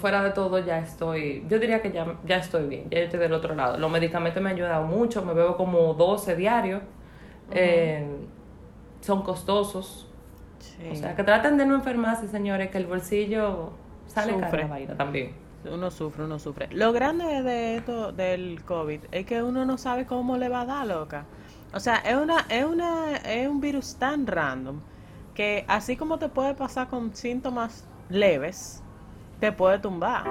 fuera de todo ya estoy, yo diría que ya, ya estoy bien, ya estoy del otro lado. Los medicamentos me han ayudado mucho, me bebo como 12 diarios, eh, son costosos. O sea, que traten de no enfermarse, señores, que el bolsillo sale Sufre. cara vaina también. Uno sufre, uno sufre. Lo grande de esto del COVID es que uno no sabe cómo le va a dar, loca. O sea, es una, es una, es un virus tan random que así como te puede pasar con síntomas leves, te puede tumbar.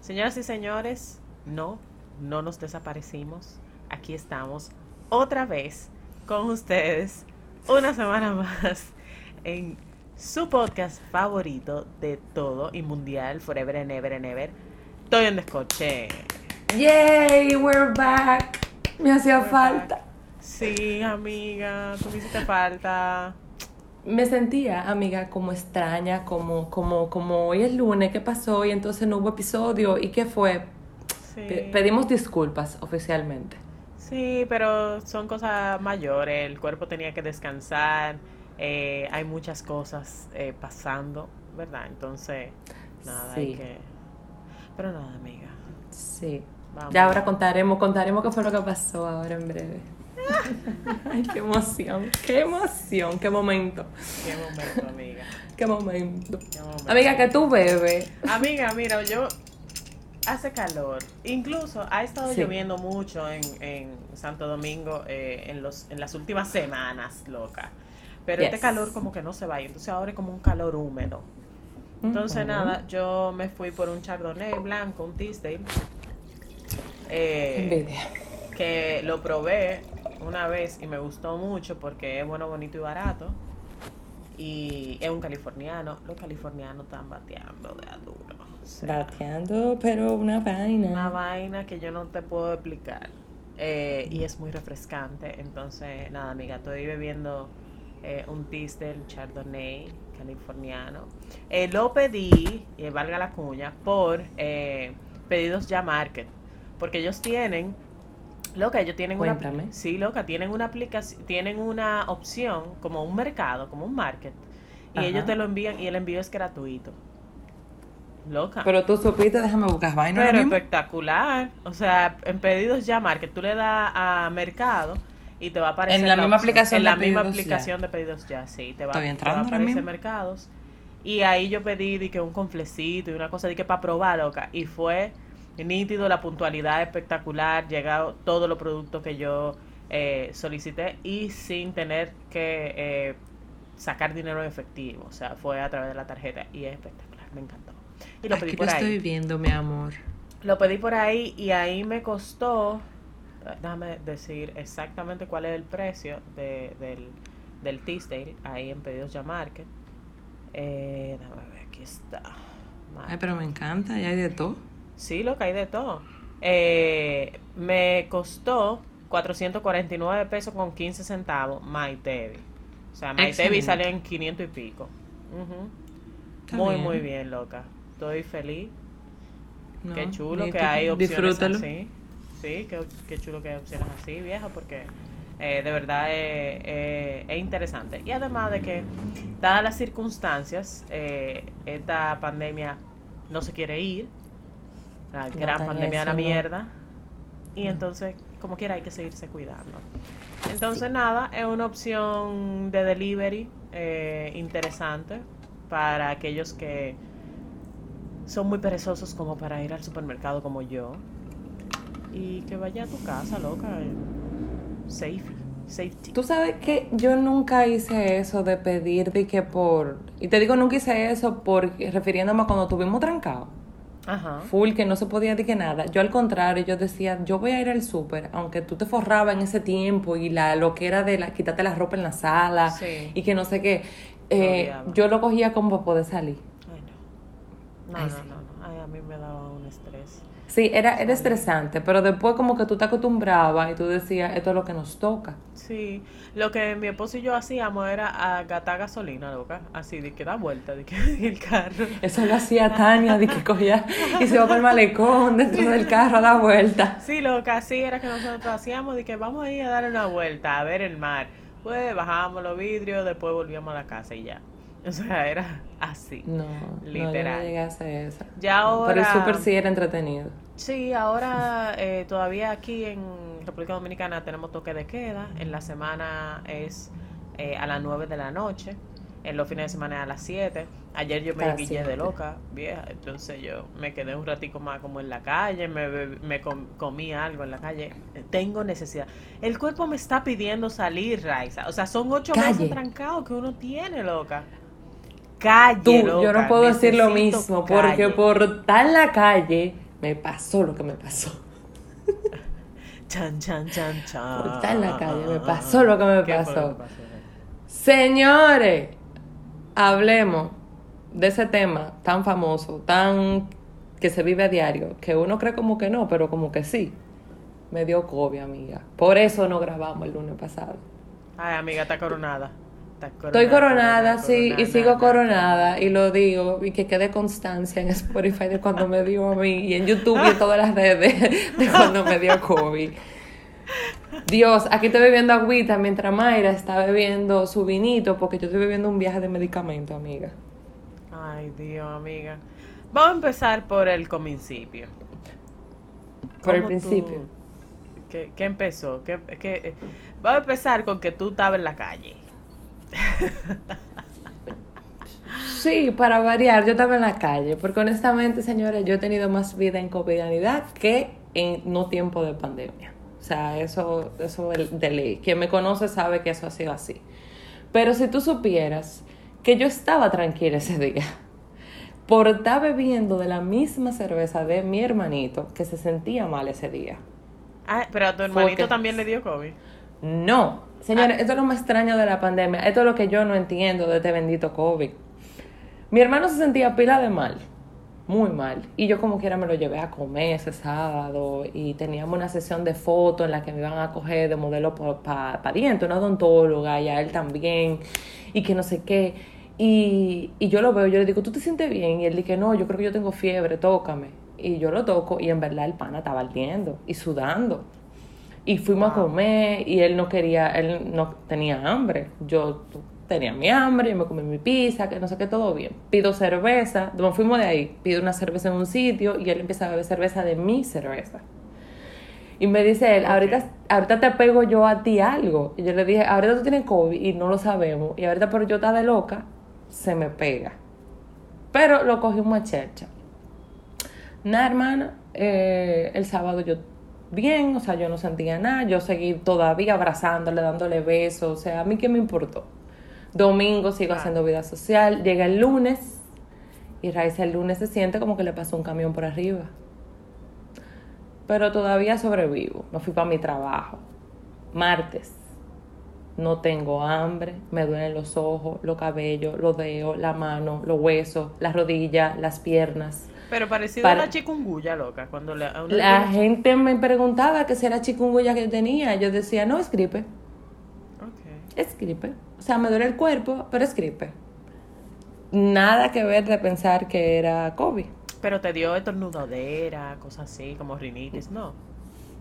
Señoras y señores, no, no nos desaparecimos. Aquí estamos otra vez con ustedes una semana más en su podcast favorito de todo y mundial, Forever and Ever and Ever. Estoy en descoche. Yay, we're back. Me hacía We're falta. Sí, amiga, tú me hiciste falta. Me sentía, amiga, como extraña, como, como, como hoy es lunes, ¿qué pasó? Y entonces no hubo episodio. ¿Y qué fue? Sí. Pedimos disculpas oficialmente. Sí, pero son cosas mayores. El cuerpo tenía que descansar. eh, hay muchas cosas eh, pasando, ¿verdad? Entonces, nada, hay Sí. que. Pero nada, amiga. Sí. Vamos. Ya ahora contaremos, contaremos qué fue lo que pasó ahora en breve. Ay, qué emoción, qué emoción, qué momento, Qué momento, amiga. qué momento. Qué momento. Amiga, que tú bebes. Amiga, mira, yo hace calor. Incluso ha estado Sí. lloviendo mucho en, en Santo Domingo eh, en los en las últimas semanas, loca. Pero este calor como que no se va ir. Entonces ahora es como un calor húmedo. Entonces nada, yo me fui por un Chardonnay blanco, un Teasdale. Eh, que lo probé una vez y me gustó mucho porque es bueno, bonito y barato. Y es un californiano. Los californianos están bateando de a duro. O sea, Bateando, pero una vaina. una vaina que yo no te puedo explicar. Eh, y es muy refrescante. Entonces, nada, amiga, estoy bebiendo eh, un Tistel Chardonnay californiano. Eh, lo pedí, y valga la cuña, por pedidos ya market. Porque ellos tienen, loca, ellos tienen una, sí, loca, tienen una aplicación, tienen una opción como un mercado, como un market. Y Ajá. ellos te lo envían y el envío es gratuito. Loca. Pero tú supiste, déjame buscar vaina. Pero espectacular. O sea, en pedidos ya market, tú le das a mercado y te va a aparecer. En la misma opción- aplicación En de la misma Ya. aplicación de pedidos ya, sí. Te va, Estoy te va entrando a aparecer mercados. Y ahí yo pedí de que un conflecito y una cosa de que para probar, loca. Y fue nítido, la puntualidad espectacular, llegado todos los productos que yo eh, solicité y sin tener que eh, sacar dinero en efectivo. O sea, fue a través de la tarjeta y es espectacular, me encantó. Y lo pedí Aquí por lo ahí. estoy viendo, mi amor. Lo pedí por ahí y ahí me costó, déjame decir exactamente cuál es el precio de, del, del Teasdale, ahí en Pedidos Ya Market. Eh, déjame ver, aquí está. Ay, pero me encanta, ya hay de todo. Sí, lo que hay de todo. Eh, me costó 449 pesos con 15 centavos MyTevi. O sea, MyTevi sale en 500 y pico. Está Muy, bien. muy bien, loca. Estoy feliz. No, Qué chulo que hay opciones Disfrútalo. así. Sí, qué, qué chulo que hay opciones así, vieja, porque eh, de verdad es, es- es interesante. Y además de que, dadas las circunstancias, eh, esta pandemia no se quiere ir, la gran pandemia de la mierda, y No. entonces, como quiera, hay que seguirse cuidando. Entonces, nada, es una opción de delivery eh, interesante para aquellos que son muy perezosos como para ir al supermercado como yo. Y que vaya a tu casa, loca. eh, Safe, safety. Tú sabes que yo nunca hice eso de pedir de que por... Y te digo, nunca hice eso por refiriéndome a cuando tuvimos trancado. Ajá. Full, que no se podía decir que nada. Yo al contrario, yo decía, yo voy a ir al súper, aunque tú te forrabas en ese tiempo y la lo que era de la, quitarte la ropa en la sala Sí. y que no sé qué. eh, yo lo cogía como para poder salir. Ay, no. No, Ay, no, sí. no, no. Ay, a mí me daba un estrés. Sí, era, era estresante, pero después como que tú te acostumbrabas y tú decías, esto es lo que nos toca. Sí, lo que mi esposo y yo hacíamos era a gastar gasolina, loca. Así, de que da vuelta, de que el carro. Eso lo hacía Tania, de que cogía y se iba para el malecón dentro del carro a dar vuelta. Sí, lo que así era que nosotros hacíamos de que vamos a ir a dar una vuelta, a ver el mar. pues bajábamos los vidrios, después volvíamos a la casa y ya. O sea, era así. No, Literal. No, llegué a hacer eso. Ya ahora... Pero el súper sí era entretenido. Sí, ahora eh, todavía aquí en República Dominicana tenemos toque de queda. En la semana es eh, a las 9 de la noche. En los fines de semana es a las 7. Ayer yo me guillé de loca, vieja. Entonces yo me quedé un ratico más como en la calle. Me, me com- comí algo en la calle. Tengo necesidad. El cuerpo me está pidiendo salir, Raiza. O sea, son ocho Calle. meses trancados que uno tiene, loca. Calle, Tú, loca. yo no puedo decir lo mismo, calle. porque por en la calle me pasó lo que me pasó. Chan, chan, chan, chan. Por en la calle, me pasó lo que me ¿Qué fue pasó. pasó? Señores, hablemos de ese tema tan famoso, tan que se vive a diario, que uno cree como que no, pero como que sí. Me dio COVID, amiga. Por eso no grabamos el lunes pasado. Ay, amiga, está coronada. Está Estoy coronada, sí, y coronada, sigo coronada, y lo digo, y que quede constancia en Spotify de cuando me dio a mí, y en YouTube y en todas las redes de cuando me dio COVID. Dios, aquí estoy bebiendo agüita mientras Mayra está bebiendo su vinito, porque yo estoy bebiendo un viaje de medicamento, amiga. Ay, Dios, amiga. Vamos a empezar por el principio. Por el ¿Cómo tú- principio. ¿Qué, qué empezó? ¿Qué, qué- Vamos a empezar con que tú estabas en la calle. Sí, para variar, yo estaba en la calle, porque honestamente, señores, yo he tenido más vida en covidianidad que en no tiempo de pandemia. O sea, eso, eso es de ley. Quien me conoce sabe que eso ha sido así. Pero si tú supieras que yo estaba tranquila ese día, por estar bebiendo de la misma cerveza de mi hermanito, que se sentía mal ese día. Ah, pero a tu hermanito Porque- también le dio COVID. No, señores, esto es lo más extraño de la pandemia. Esto es lo que yo no entiendo de este bendito COVID. Mi hermano se sentía pila de mal, muy mal. Y yo como quiera me lo llevé a comer ese sábado y teníamos una sesión de fotos en la que me iban a coger de modelo para pariente, una odontóloga y a él también. Y que no sé qué. Y, y yo lo veo, yo le digo, ¿tú te sientes bien? Y él dice, no, yo creo que yo tengo fiebre, tócame. Y yo lo toco y en verdad el pana estaba ardiendo y sudando. Y fuimos a comer y él no quería, él no tenía hambre. Yo tenía mi hambre, yo me comí mi pizza, que no sé qué, todo bien. Pido cerveza, nos fuimos de ahí, pido una cerveza en un sitio y él empieza a beber cerveza de mi cerveza. Y me dice él, ahorita, ahorita te pego yo a ti algo. Y yo le dije, ahorita tú tienes COVID y no lo sabemos. Y ahorita por yo estar de loca, se me pega. Pero lo cogimos a chercha. Nada, hermana, eh, el sábado yo bien, o sea, yo no sentía nada, yo seguí todavía abrazándole, dándole besos, o sea, a mí qué me importó. Domingo sigo Ah. haciendo vida social, llega el lunes y Raiza el lunes se siente como que le pasó un camión por arriba. Pero todavía sobrevivo, me fui para mi trabajo. Martes, no tengo hambre, me duelen los ojos, los cabellos, los dedos, la mano, los huesos, las rodillas, las piernas. Pero parecido Para- a la chikungunya, loca. Cuando le, a La gente me preguntaba que si era chikungunya que tenía. Yo decía, no, es gripe. Ok. Es gripe. O sea, me duele el cuerpo, pero es gripe. Nada que ver de pensar que era COVID. Pero te dio estornudadera, cosas así, como rinitis, no.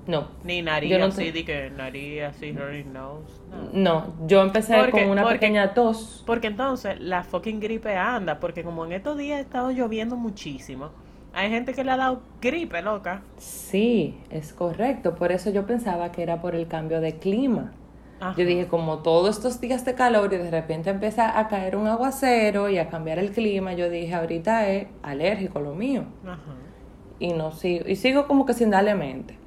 No. Ni nariz Yo no así, te- que nariz así, runny nose, no. No, yo empecé Porque- con una porque- pequeña tos. Porque entonces la fucking gripe anda, porque como en estos días ha estado lloviendo muchísimo, hay gente que le ha dado gripe, loca. Sí, es correcto. Por eso yo pensaba que era por el cambio de clima. Ajá. Yo dije, como todos estos días de calor y de repente empieza a caer un aguacero y a cambiar el clima, yo dije, ahorita es alérgico lo mío. Ajá. y no sigo, y sigo como que sin darle mente.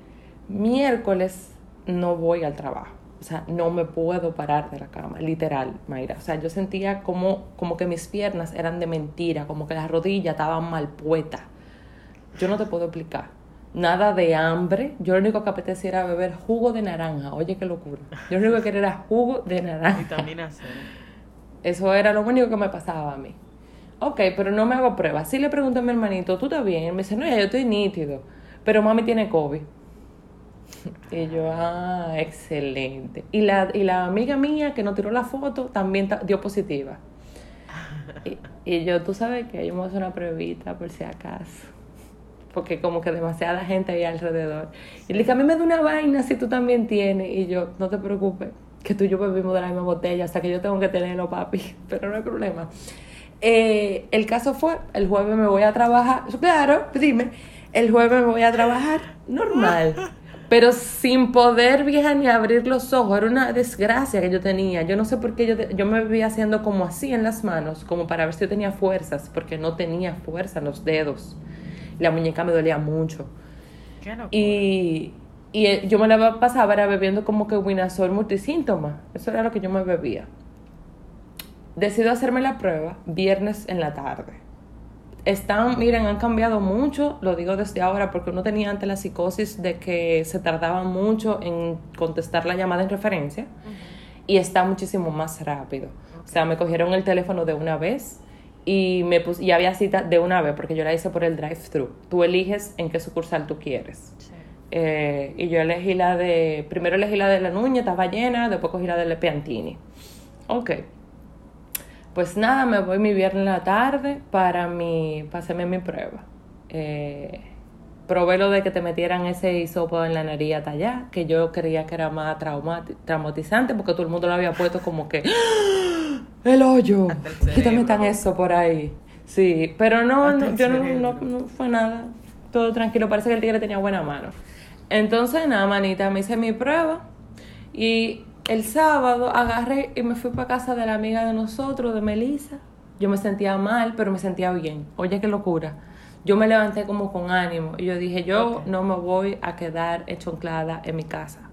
Miércoles no voy al trabajo. O sea, no me puedo parar de la cama, literal, Mayra. O sea, yo sentía como, como que mis piernas eran de mentira, como que las rodillas estaban mal puestas. Yo no te puedo explicar. Nada de hambre. Yo lo único que apetecía era beber jugo de naranja. Oye, qué locura. Yo lo único que quería era jugo de naranja. Vitamina C. Eso era lo único que me pasaba a mí. Ok, pero no me hago pruebas. Sí le pregunto a mi hermanito, ¿tú estás bien? Él me dice, no, ya yo estoy nítido. Pero mami tiene COVID. Y yo, ah, excelente. Y la, y la amiga mía que nos tiró la foto también ta- dio positiva. Y, y yo, tú sabes que yo me voy a hacer una pruebita por si acaso. Porque como que demasiada gente ahí alrededor. Y le dije, a mí me da una vaina si tú también tienes. Y yo, no te preocupes, que tú y yo bebimos de la misma botella, hasta que yo tengo que tenerlo, papi, pero no hay problema. Eh, el caso fue, el jueves me voy a trabajar, claro, dime, el jueves me voy a trabajar normal, pero sin poder vieja ni abrir los ojos, era una desgracia que yo tenía, yo no sé por qué yo, yo me vivía haciendo como así en las manos, como para ver si yo tenía fuerzas, porque no tenía fuerza en los dedos, la muñeca me dolía mucho. y, y eh, yo me la pasaba era bebiendo como que Winazol multisíntoma. Eso era lo que yo me bebía. Decido hacerme la prueba viernes en la tarde. Están, miren, han cambiado mucho, lo digo desde ahora porque uno tenía antes la psicosis de que se tardaba mucho en contestar la llamada en referencia y está muchísimo más rápido. O sea, me cogieron el teléfono de una vez y me pus y había cita de una vez porque yo la hice por el drive-thru. Tú eliges en qué sucursal tú quieres. Eh, y yo elegí la de, primero elegí la de la Nuña, estaba llena, después cogí la de Lepiantini. Ok. Pues nada, me voy mi viernes en la tarde para mi, para hacerme mi prueba. Eh, probé lo de que te metieran ese hisopo en la nariz hasta allá, que yo creía que era más traumatizante porque todo el mundo lo había puesto como que ¡Ah! el hoyo, y te metan eso por ahí. Sí, pero no, yo no, no, no fue nada, todo tranquilo, parece que el tigre tenía buena mano. Entonces, nada, manita, me hice mi prueba y el sábado agarré y me fui para casa de la amiga de nosotros, de Melissa. Yo me sentía mal, pero me sentía bien. Oye, qué locura. Yo me levanté como con ánimo y yo dije, yo no me voy a quedar echonclada en mi casa.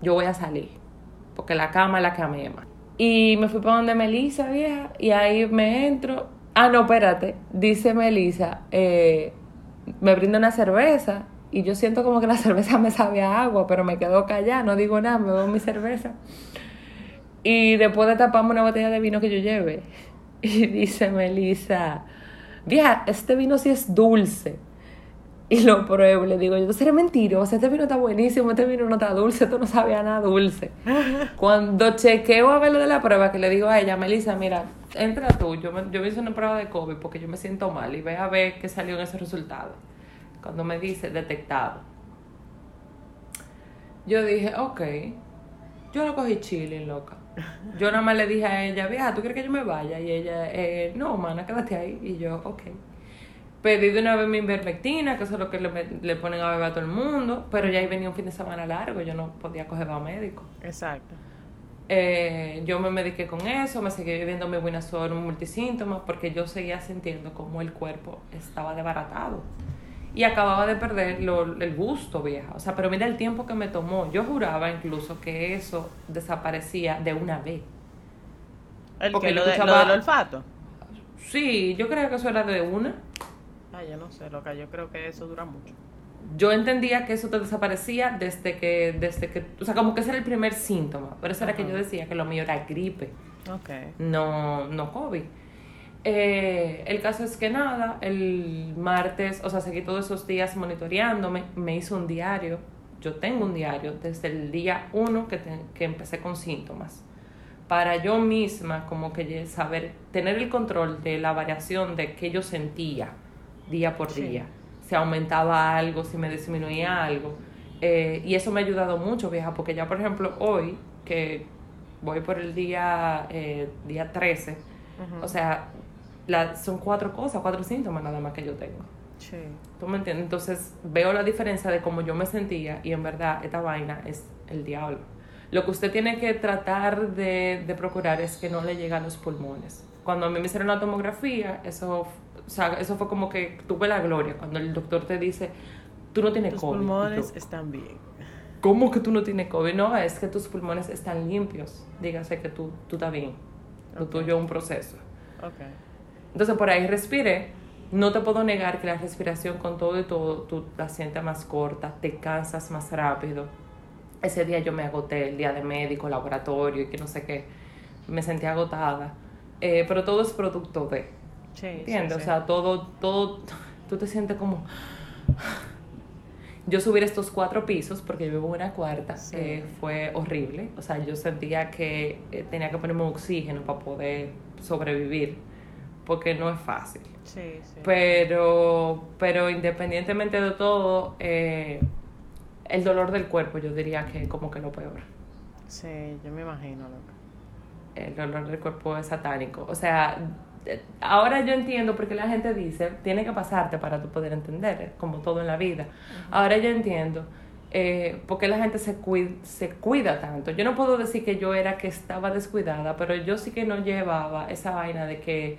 Yo voy a salir, porque la cama es la que me Y me fui para donde Melissa, vieja, y ahí me entro. Ah, no, espérate, dice Melissa, eh, me brinda una cerveza y yo siento como que la cerveza me sabe a agua, pero me quedo callada, no digo nada, me bebo mi cerveza. Y después de taparme una botella de vino que yo lleve, y dice Melissa, vieja, este vino sí es dulce. Y lo pruebo, le digo, yo, seré mentirosa, este vino está buenísimo, este vino no está dulce, esto no sabe a nada dulce. Cuando chequeo a ver lo de la prueba, que le digo a ella, Melissa, mira, entra tú, yo, me, yo hice una prueba de COVID porque yo me siento mal y ve a ver qué salió en ese resultado cuando me dice detectado. Yo dije, ok, yo lo cogí chile, loca. Yo nada más le dije a ella, vieja, ¿tú quieres que yo me vaya? Y ella, eh, no, mana, quédate ahí. Y yo, ok. Pedí de una vez mi invermectina, que eso es lo que le, le, ponen a beber a todo el mundo, pero ya ahí venía un fin de semana largo, yo no podía coger a médico. Exacto. Eh, yo me mediqué con eso, me seguí viviendo mi buena suerte, multisíntomas, porque yo seguía sintiendo como el cuerpo estaba desbaratado y acababa de perder lo, el gusto, vieja. O sea, pero mira el tiempo que me tomó. Yo juraba incluso que eso desaparecía de una vez. ¿El que lo, de, lo, del olfato? Sí, yo creo que eso era de una. Ay, yo no sé, loca, yo creo que eso dura mucho. Yo entendía que eso te desaparecía desde que, desde que, o sea, como que ese era el primer síntoma. Por eso era que yo decía que lo mío era gripe. Ok. No, no COVID. Eh, el caso es que nada, el martes, o sea, seguí todos esos días monitoreándome, me hizo un diario, yo tengo un diario desde el día uno que, que empecé con síntomas, para yo misma como que saber, tener el control de la variación de que yo sentía día por día, si aumentaba algo, si me disminuía algo, eh, y eso me ha ayudado mucho, vieja, porque ya por ejemplo hoy, que voy por el día, eh, día 13, o sea, la, son cuatro cosas, cuatro síntomas nada más que yo tengo. Sí. ¿Tú me entiendes? Entonces veo la diferencia de cómo yo me sentía y en verdad esta vaina es el diablo. Lo que usted tiene que tratar de, de procurar es que no le llegue a los pulmones. Cuando a mí me hicieron la tomografía, eso, o sea, eso fue como que tuve la gloria. Cuando el doctor te dice, tú no tienes tus COVID. Tus pulmones están bien. ¿Cómo que tú no tienes COVID? No, es que tus pulmones están limpios. Dígase que tú, tú estás bien. Lo tuyo es un proceso. Okay. Entonces por ahí respiré. No te puedo negar que la respiración con todo y todo, tú la sientes más corta, te cansas más rápido. Ese día yo me agoté, el día de médico, laboratorio y que no sé qué. Me sentí agotada. Eh, pero todo es producto de. Sí, ¿Entiendes? O sea, todo, todo, tú te sientes como... Yo subir estos cuatro pisos, porque yo vivo en una cuarta, eh, fue horrible. O sea, yo sentía que eh, tenía que ponerme oxígeno para poder sobrevivir porque no es fácil. Sí, sí. Pero, pero independientemente de todo, eh, el dolor del cuerpo yo diría que como que lo peor. Sí, yo me imagino, loca. El dolor del cuerpo es satánico. O sea, ahora yo entiendo por qué la gente dice, tiene que pasarte para tú poder entender, como todo en la vida. Ahora yo entiendo eh, por qué la gente se cuida, se cuida tanto. Yo no puedo decir que yo era que estaba descuidada, pero yo sí que no llevaba esa vaina de que,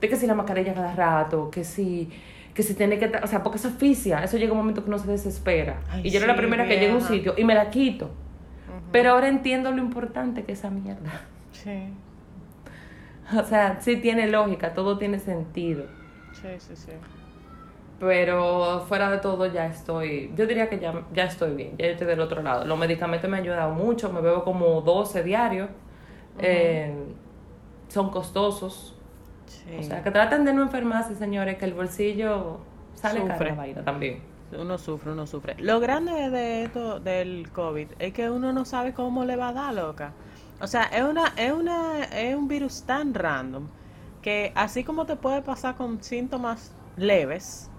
de que si la mascarilla cada rato, que si que si tiene que, o sea, porque es oficia, eso llega un momento que uno se desespera. y yo era la primera que llega a un sitio y me la quito. Pero ahora entiendo lo importante que es esa mierda. Sí. O sea, sí tiene lógica, todo tiene sentido. Sí, sí, sí. Pero fuera de todo ya estoy, yo diría que ya, ya estoy bien, ya estoy del otro lado. Los medicamentos me han ayudado mucho, me bebo como 12 diarios. Eh, son costosos. O sea, que traten de no enfermarse, señores, que el bolsillo sale vaina también. Uno sufre, uno sufre. Lo grande de esto del COVID es que uno no sabe cómo le va a dar, loca. O sea, es una, es una, es un virus tan random que así como te puede pasar con síntomas leves,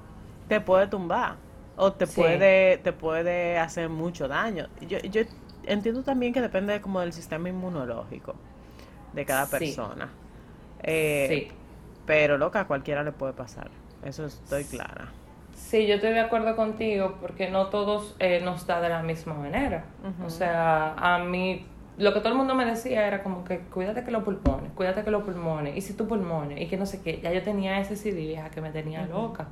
te puede tumbar o te puede, te puede hacer mucho daño. Yo, yo entiendo también que depende como del sistema inmunológico de cada persona. Eh, sí. Pero loca, a cualquiera le puede pasar. Eso estoy clara. Sí, yo estoy de acuerdo contigo porque no todos eh, nos da de la misma manera. O sea, a mí lo que todo el mundo me decía era como que cuídate que los pulmones, cuídate que los pulmones, y si tus pulmones, y que no sé qué, ya yo tenía ese CD vieja que me tenía loca.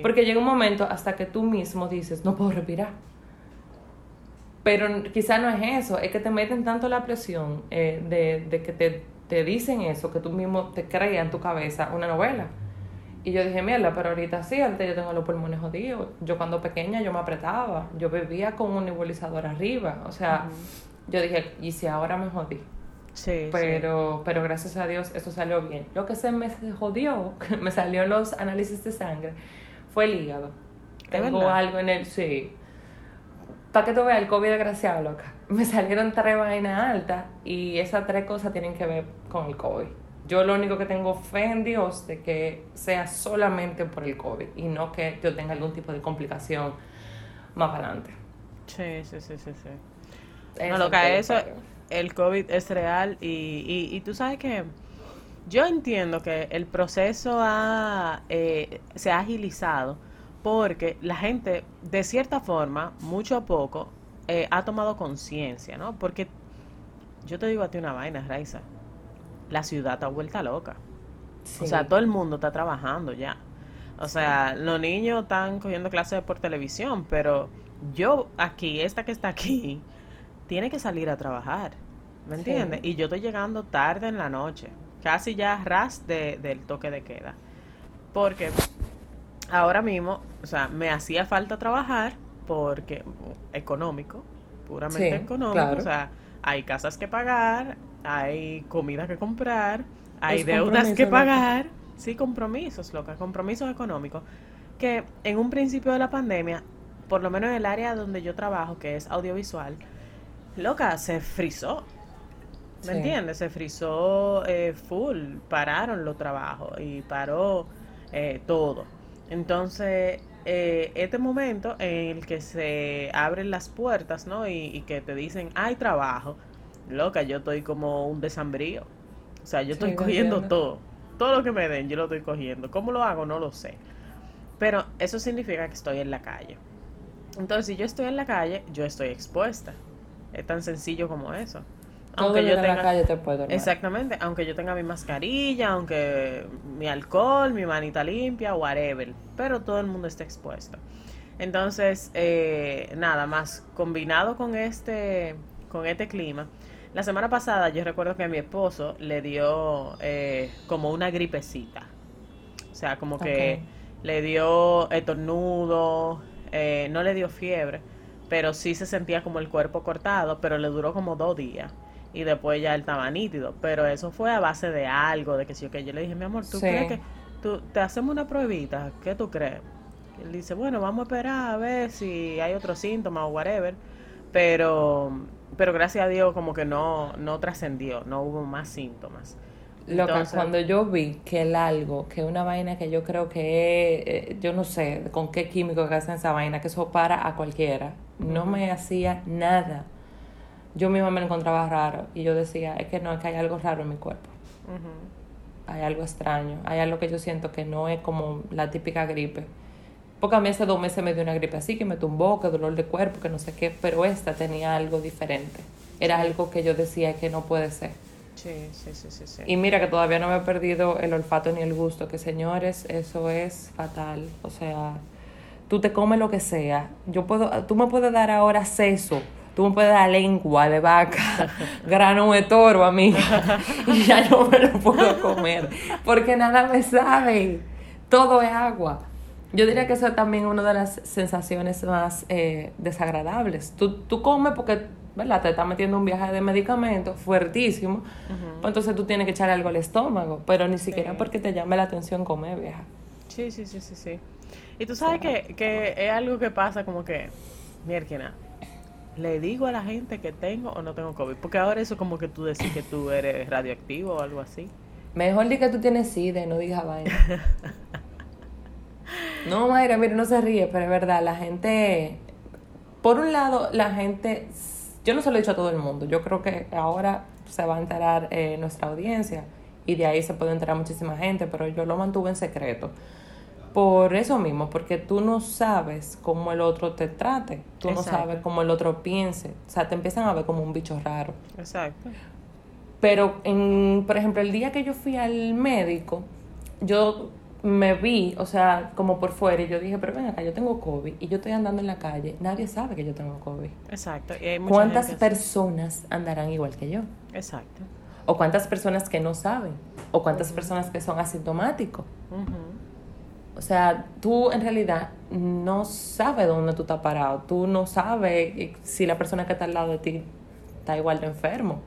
Porque llega un momento hasta que tú mismo dices, no puedo respirar. Pero quizá no es eso, es que te meten tanto la presión eh, de, de, que te, te, dicen eso, que tú mismo te creas en tu cabeza una novela. Y yo dije, mierda, pero ahorita sí, ahorita yo tengo los pulmones jodidos. Yo cuando pequeña yo me apretaba, yo bebía con un nebulizador arriba, o sea yo dije, ¿y si ahora me jodí? Sí, pero, pero gracias a Dios eso salió bien. Lo que se me jodió, me salió los análisis de sangre, fue el hígado. Tengo algo en el, sí. Para que tú veas, el COVID desgraciado, loca. Me salieron tres vainas altas y esas tres cosas tienen que ver con el COVID. Yo lo único que tengo fe en Dios de que sea solamente por el COVID y no que yo tenga algún tipo de complicación más adelante. Sí, sí, sí, sí, sí no, lo que eso, el COVID es real y, y, tú sabes que yo entiendo que el proceso ha, eh, se ha agilizado porque la gente, de cierta forma, mucho a poco, eh, ha tomado conciencia, ¿no? Porque yo te digo a ti una vaina, Raiza, la ciudad está vuelta loca. O sea, todo el mundo está trabajando ya. O sea, los niños están cogiendo clases por televisión, pero yo aquí, esta que está aquí, tiene que salir a trabajar, ¿me entiendes? Y yo estoy llegando tarde en la noche, casi ya ras de, del toque de queda, porque ahora mismo, o sea, me hacía falta trabajar porque económico, puramente económico, o sea, hay casas que pagar, hay comida que comprar, hay deudas que pagar, sí, compromisos, loca, compromisos económicos, que en un principio de la pandemia, por lo menos en el área donde yo trabajo, que es audiovisual, loca, se frizó. ¿Me entiendes? Se frizó eh, full, pararon los trabajos y paró eh, todo. Entonces, eh, este momento en el que se abren las puertas, ¿no? Y, que te dicen, hay trabajo, loca, yo estoy como un desambrío. O sea, yo estoy cogiendo todo. Todo lo que me den, yo lo estoy cogiendo. ¿Cómo lo hago? No lo sé. Pero eso significa que estoy en la calle. Entonces, si yo estoy en la calle, yo estoy expuesta. Es tan sencillo como eso. Aunque yo tenga, la calle te puedo Exactamente, aunque yo tenga mi mascarilla, aunque mi alcohol, mi manita limpia, whatever, pero todo el mundo está expuesto. Entonces, eh, nada más, combinado con este, con este clima, la semana pasada yo recuerdo que a mi esposo le dio eh, como una gripecita. O sea, como que le dio estornudo, eh, no le dio fiebre, pero sí se sentía como el cuerpo cortado, pero le duró como dos días y después ya él estaba nítido, pero eso fue a base de algo, de que si yo que yo le dije, mi amor, ¿tú crees que tú, te hacemos una pruebita? ¿Qué tú crees? Él dice, bueno, vamos a esperar a ver si hay otro síntoma o whatever, pero, pero gracias a Dios como que no, no trascendió, no hubo más síntomas. Loca, cuando yo vi que el algo, que una vaina que yo creo que eh, yo no sé con qué químico que hacen esa vaina, que eso para a cualquiera, no me hacía nada. Yo misma me lo encontraba raro y yo decía, es que no, es que hay algo raro en mi cuerpo. Hay algo extraño, hay algo que yo siento que no es como la típica gripe. Porque a mí hace dos meses me dio una gripe así, que me tumbó, que dolor de cuerpo, que no sé qué, pero esta tenía algo diferente. Era algo que yo decía que no puede ser. Sí, sí, sí, sí, sí. Y mira que todavía no me he perdido el olfato ni el gusto, que señores, eso es fatal. O sea, tú te comes lo que sea. Yo puedo, tú me puedes dar ahora seso, tú me puedes dar lengua de vaca, grano de toro, amiga, y ya no me lo puedo comer, porque nada me sabe. Todo es agua. Yo diría que eso es también una de las sensaciones más eh, desagradables. Tú, tú comes porque ¿verdad? Te está metiendo un viaje de medicamentos fuertísimo, pues entonces tú tienes que echar algo al estómago, pero ni siquiera porque te llame la atención comer, vieja. Sí, sí, sí, sí, sí. Y tú sabes que, que es algo que pasa como que, mierda, le digo a la gente que tengo o no tengo COVID, porque ahora eso como que tú decís que tú eres radioactivo o algo así. Mejor di que tú tienes SIDA no digas vaina. no, Mayra, mire, no se ríe, pero es verdad, la gente, por un lado, la gente yo no se lo he dicho a todo el mundo, yo creo que ahora se va a enterar eh, nuestra audiencia y de ahí se puede enterar muchísima gente, pero yo lo mantuve en secreto. Por eso mismo, porque tú no sabes cómo el otro te trate, tú no sabes cómo el otro piense, o sea, te empiezan a ver como un bicho raro. Exacto. Pero, en, por ejemplo, el día que yo fui al médico, yo me vi, o sea, como por fuera, y yo dije, pero ven acá, yo tengo COVID y yo estoy andando en la calle, nadie sabe que yo tengo COVID. Exacto. ¿Cuántas personas andarán igual que yo? Exacto. O cuántas personas que no saben, o cuántas personas que son asintomáticos. O sea, tú en realidad no sabes dónde tú estás parado, tú no sabes si la persona que está al lado de ti está igual de enfermo.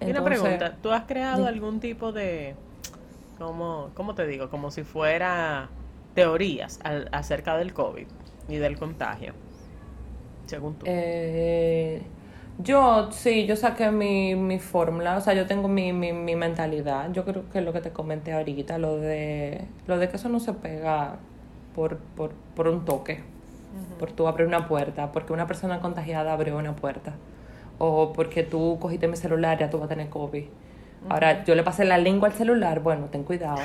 y una pregunta, ¿tú has creado algún tipo de como, ¿cómo te digo? Como si fuera teorías acerca del COVID y del contagio, según tú. Eh, yo, sí, yo saqué mi, mi fórmula, o sea, yo tengo mi, mi, mi mentalidad. Yo creo que lo que te comenté ahorita, lo de, lo de que eso no se pega por, por, por un toque, por tú abrir una puerta, porque una persona contagiada abrió una puerta, o porque tú cogiste mi celular y ya tú vas a tener COVID Ahora, yo le pasé la lengua al celular, bueno, ten cuidado.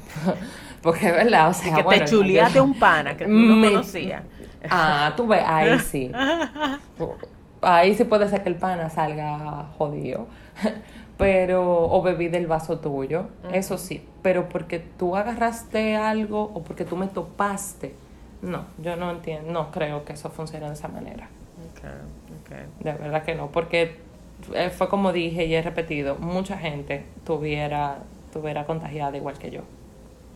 Porque es verdad, o sea, que te chuleaste un pana que tú no conocías. Ah, tú ves, ahí sí. Ahí sí puede ser que el pana salga jodido. Pero, o bebí del vaso tuyo, eso sí. Pero porque tú agarraste algo o porque tú me topaste, no, yo no entiendo, no creo que eso funcione de esa manera. Okay, okay. De verdad que no, porque eh, fue como dije y he repetido, mucha gente tuviera, tuviera contagiada igual que yo.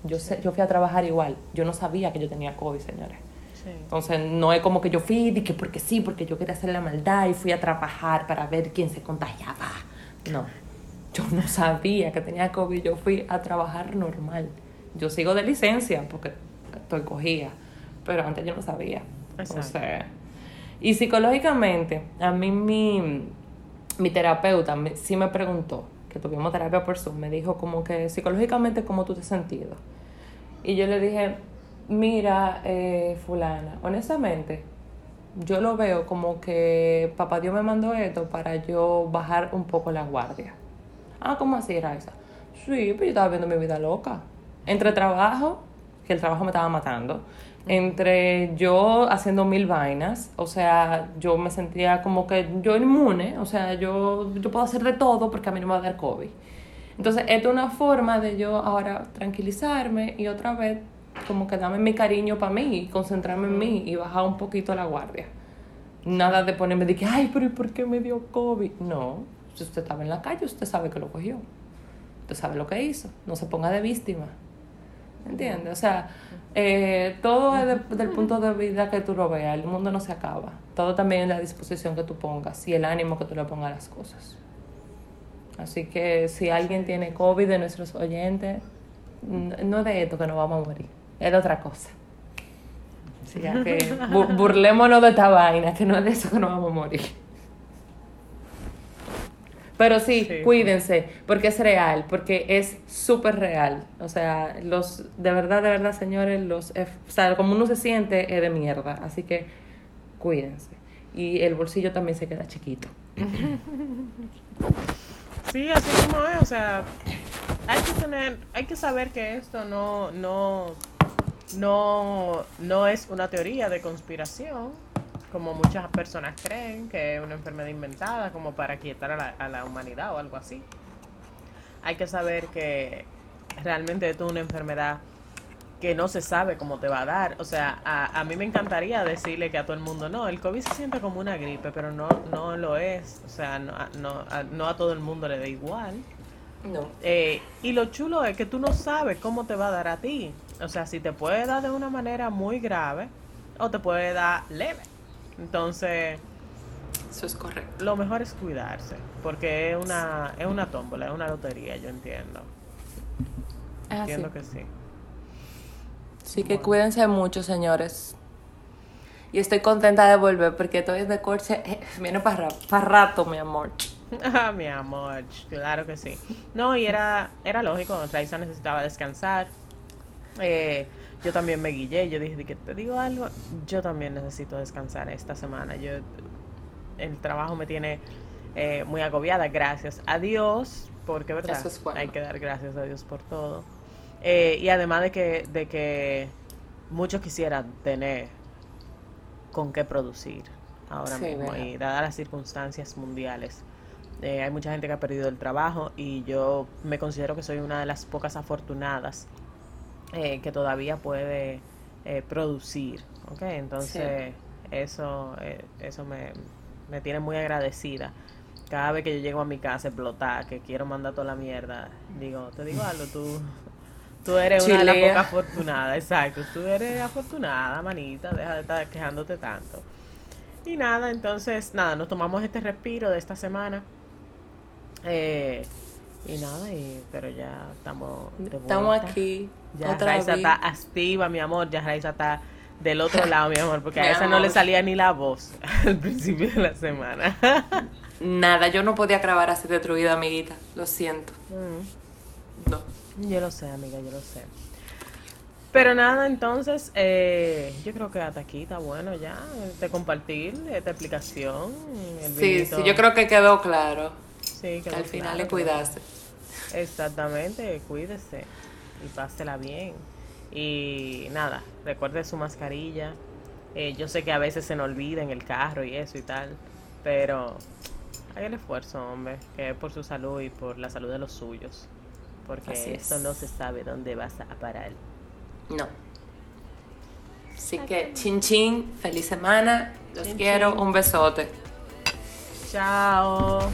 Yo, sé, yo fui a trabajar igual, yo no sabía que yo tenía COVID, señores. Entonces, no es como que yo fui y que porque sí, porque yo quería hacer la maldad y fui a trabajar para ver quién se contagiaba. No, yo no sabía que tenía COVID, yo fui a trabajar normal. Yo sigo de licencia porque estoy cogida, pero antes yo no sabía. Entonces, y psicológicamente, a mí mi mi terapeuta sí me preguntó, que tuvimos terapia por Zoom, me dijo como que psicológicamente cómo tú te has sentido. Y yo le dije, mira, eh, fulana, honestamente, yo lo veo como que papá Dios me mandó esto para yo bajar un poco la guardia. Ah, ¿cómo así, Raisa? Sí, pero yo estaba viendo mi vida loca. Entre trabajo, que el trabajo me estaba matando, entre yo haciendo mil vainas, o sea, yo me sentía como que yo inmune, o sea, yo, yo puedo hacer de todo porque a mí no me va a dar COVID. Entonces, esto es una forma de yo ahora tranquilizarme y otra vez como que darme mi cariño para mí, concentrarme en mí y bajar un poquito la guardia. Nada de ponerme de que, ay, pero ¿y por qué me dio COVID? No, si usted estaba en la calle, usted sabe que lo cogió. Usted sabe lo que hizo. No se ponga de víctima. ¿Entiendes? O sea, eh, todo es del punto de vista que tú lo veas. El mundo no se acaba. Todo también es la disposición que tú pongas y el ánimo que tú le pongas a las cosas. Así que si alguien tiene COVID de nuestros oyentes, no es de esto que nos vamos a morir, es de otra cosa. Así que burlémonos de esta vaina, que no es de eso que nos vamos a morir. Pero sí, cuídense, porque es real, porque es súper real. O sea, los, de verdad, de verdad, señores, los, o sea, como uno se siente es de mierda. Así que cuídense. y el bolsillo también se queda chiquito. Sí, así como es, o sea, hay que tener, hay que saber que esto no, no, no, no es una teoría de conspiración, como muchas personas creen, que es una enfermedad inventada como para quietar a la, a la humanidad o algo así. Hay que saber que realmente esto es una enfermedad que no se sabe cómo te va a dar. O sea, a, a, mí me encantaría decirle que a todo el mundo, no, el COVID se siente como una gripe, pero no, no lo es. O sea, no, no, no a todo el mundo le da igual. No. Eh, y lo chulo es que tú no sabes cómo te va a dar a ti. O sea, si te puede dar de una manera muy grave o te puede dar leve. Entonces, eso es correcto. Lo mejor es cuidarse, porque es una, es una tómbola, es una lotería, yo entiendo. Ah, entiendo sí. que sí. Así que cuídense mucho, señores. Y estoy contenta de volver porque estoy de corte. eh, viene para rato, mi amor. Ah, mi amor, claro que sí. No, y era, era lógico, Raiza necesitaba descansar. Eh, yo también me guillé, yo dije que te digo algo, yo también necesito descansar esta semana. Yo el trabajo me tiene eh, muy agobiada, gracias a Dios, porque verdad, Eso es bueno. hay que dar gracias a Dios por todo. Eh, y además de que, de que muchos quisieran tener con qué producir ahora Sí, mismo verdad. y dadas las circunstancias mundiales. Eh, hay mucha gente que ha perdido el trabajo y yo me considero que soy una de las pocas afortunadas eh, que todavía puede eh, producir. ¿ok? Entonces, eso, eh, eso me, me tiene muy agradecida. Cada vez que yo llego a mi casa explotar, que quiero mandar toda la mierda, digo, te digo algo, tú, tú eres una de las pocas afortunadas, exacto, tú eres afortunada, manita, deja de estar quejándote tanto. Y nada, entonces, nada, nos tomamos este respiro de esta semana. Eh, y nada, y, pero ya estamos de Estamos aquí. Ya otra Raiza vez. está activa, mi amor. Ya Raiza está del otro lado, mi amor, porque Mi a esa no le salía ni la voz al principio de la semana. Nada, yo no podía grabar así destruida, amiguita. Lo siento. Mm, No. yo lo sé, amiga, yo lo sé. Pero nada, entonces, eh, yo creo que hasta aquí está bueno ya de compartir esta explicación. El Sí, vinito. sí, yo creo que quedó claro. Sí, Que quedó al final claro, le cuidaste. Exactamente, cuídese y pásela bien. Y nada, recuerde su mascarilla. Eh, yo sé que a veces se nos olvida en el carro y eso y tal, pero haga el esfuerzo, hombre, que es por su salud y por la salud de los suyos. Porque Así es. esto no se sabe dónde vas a parar. No. Así que, chin chin, feliz semana. Los Chin, quiero. chin. Un besote. Chao.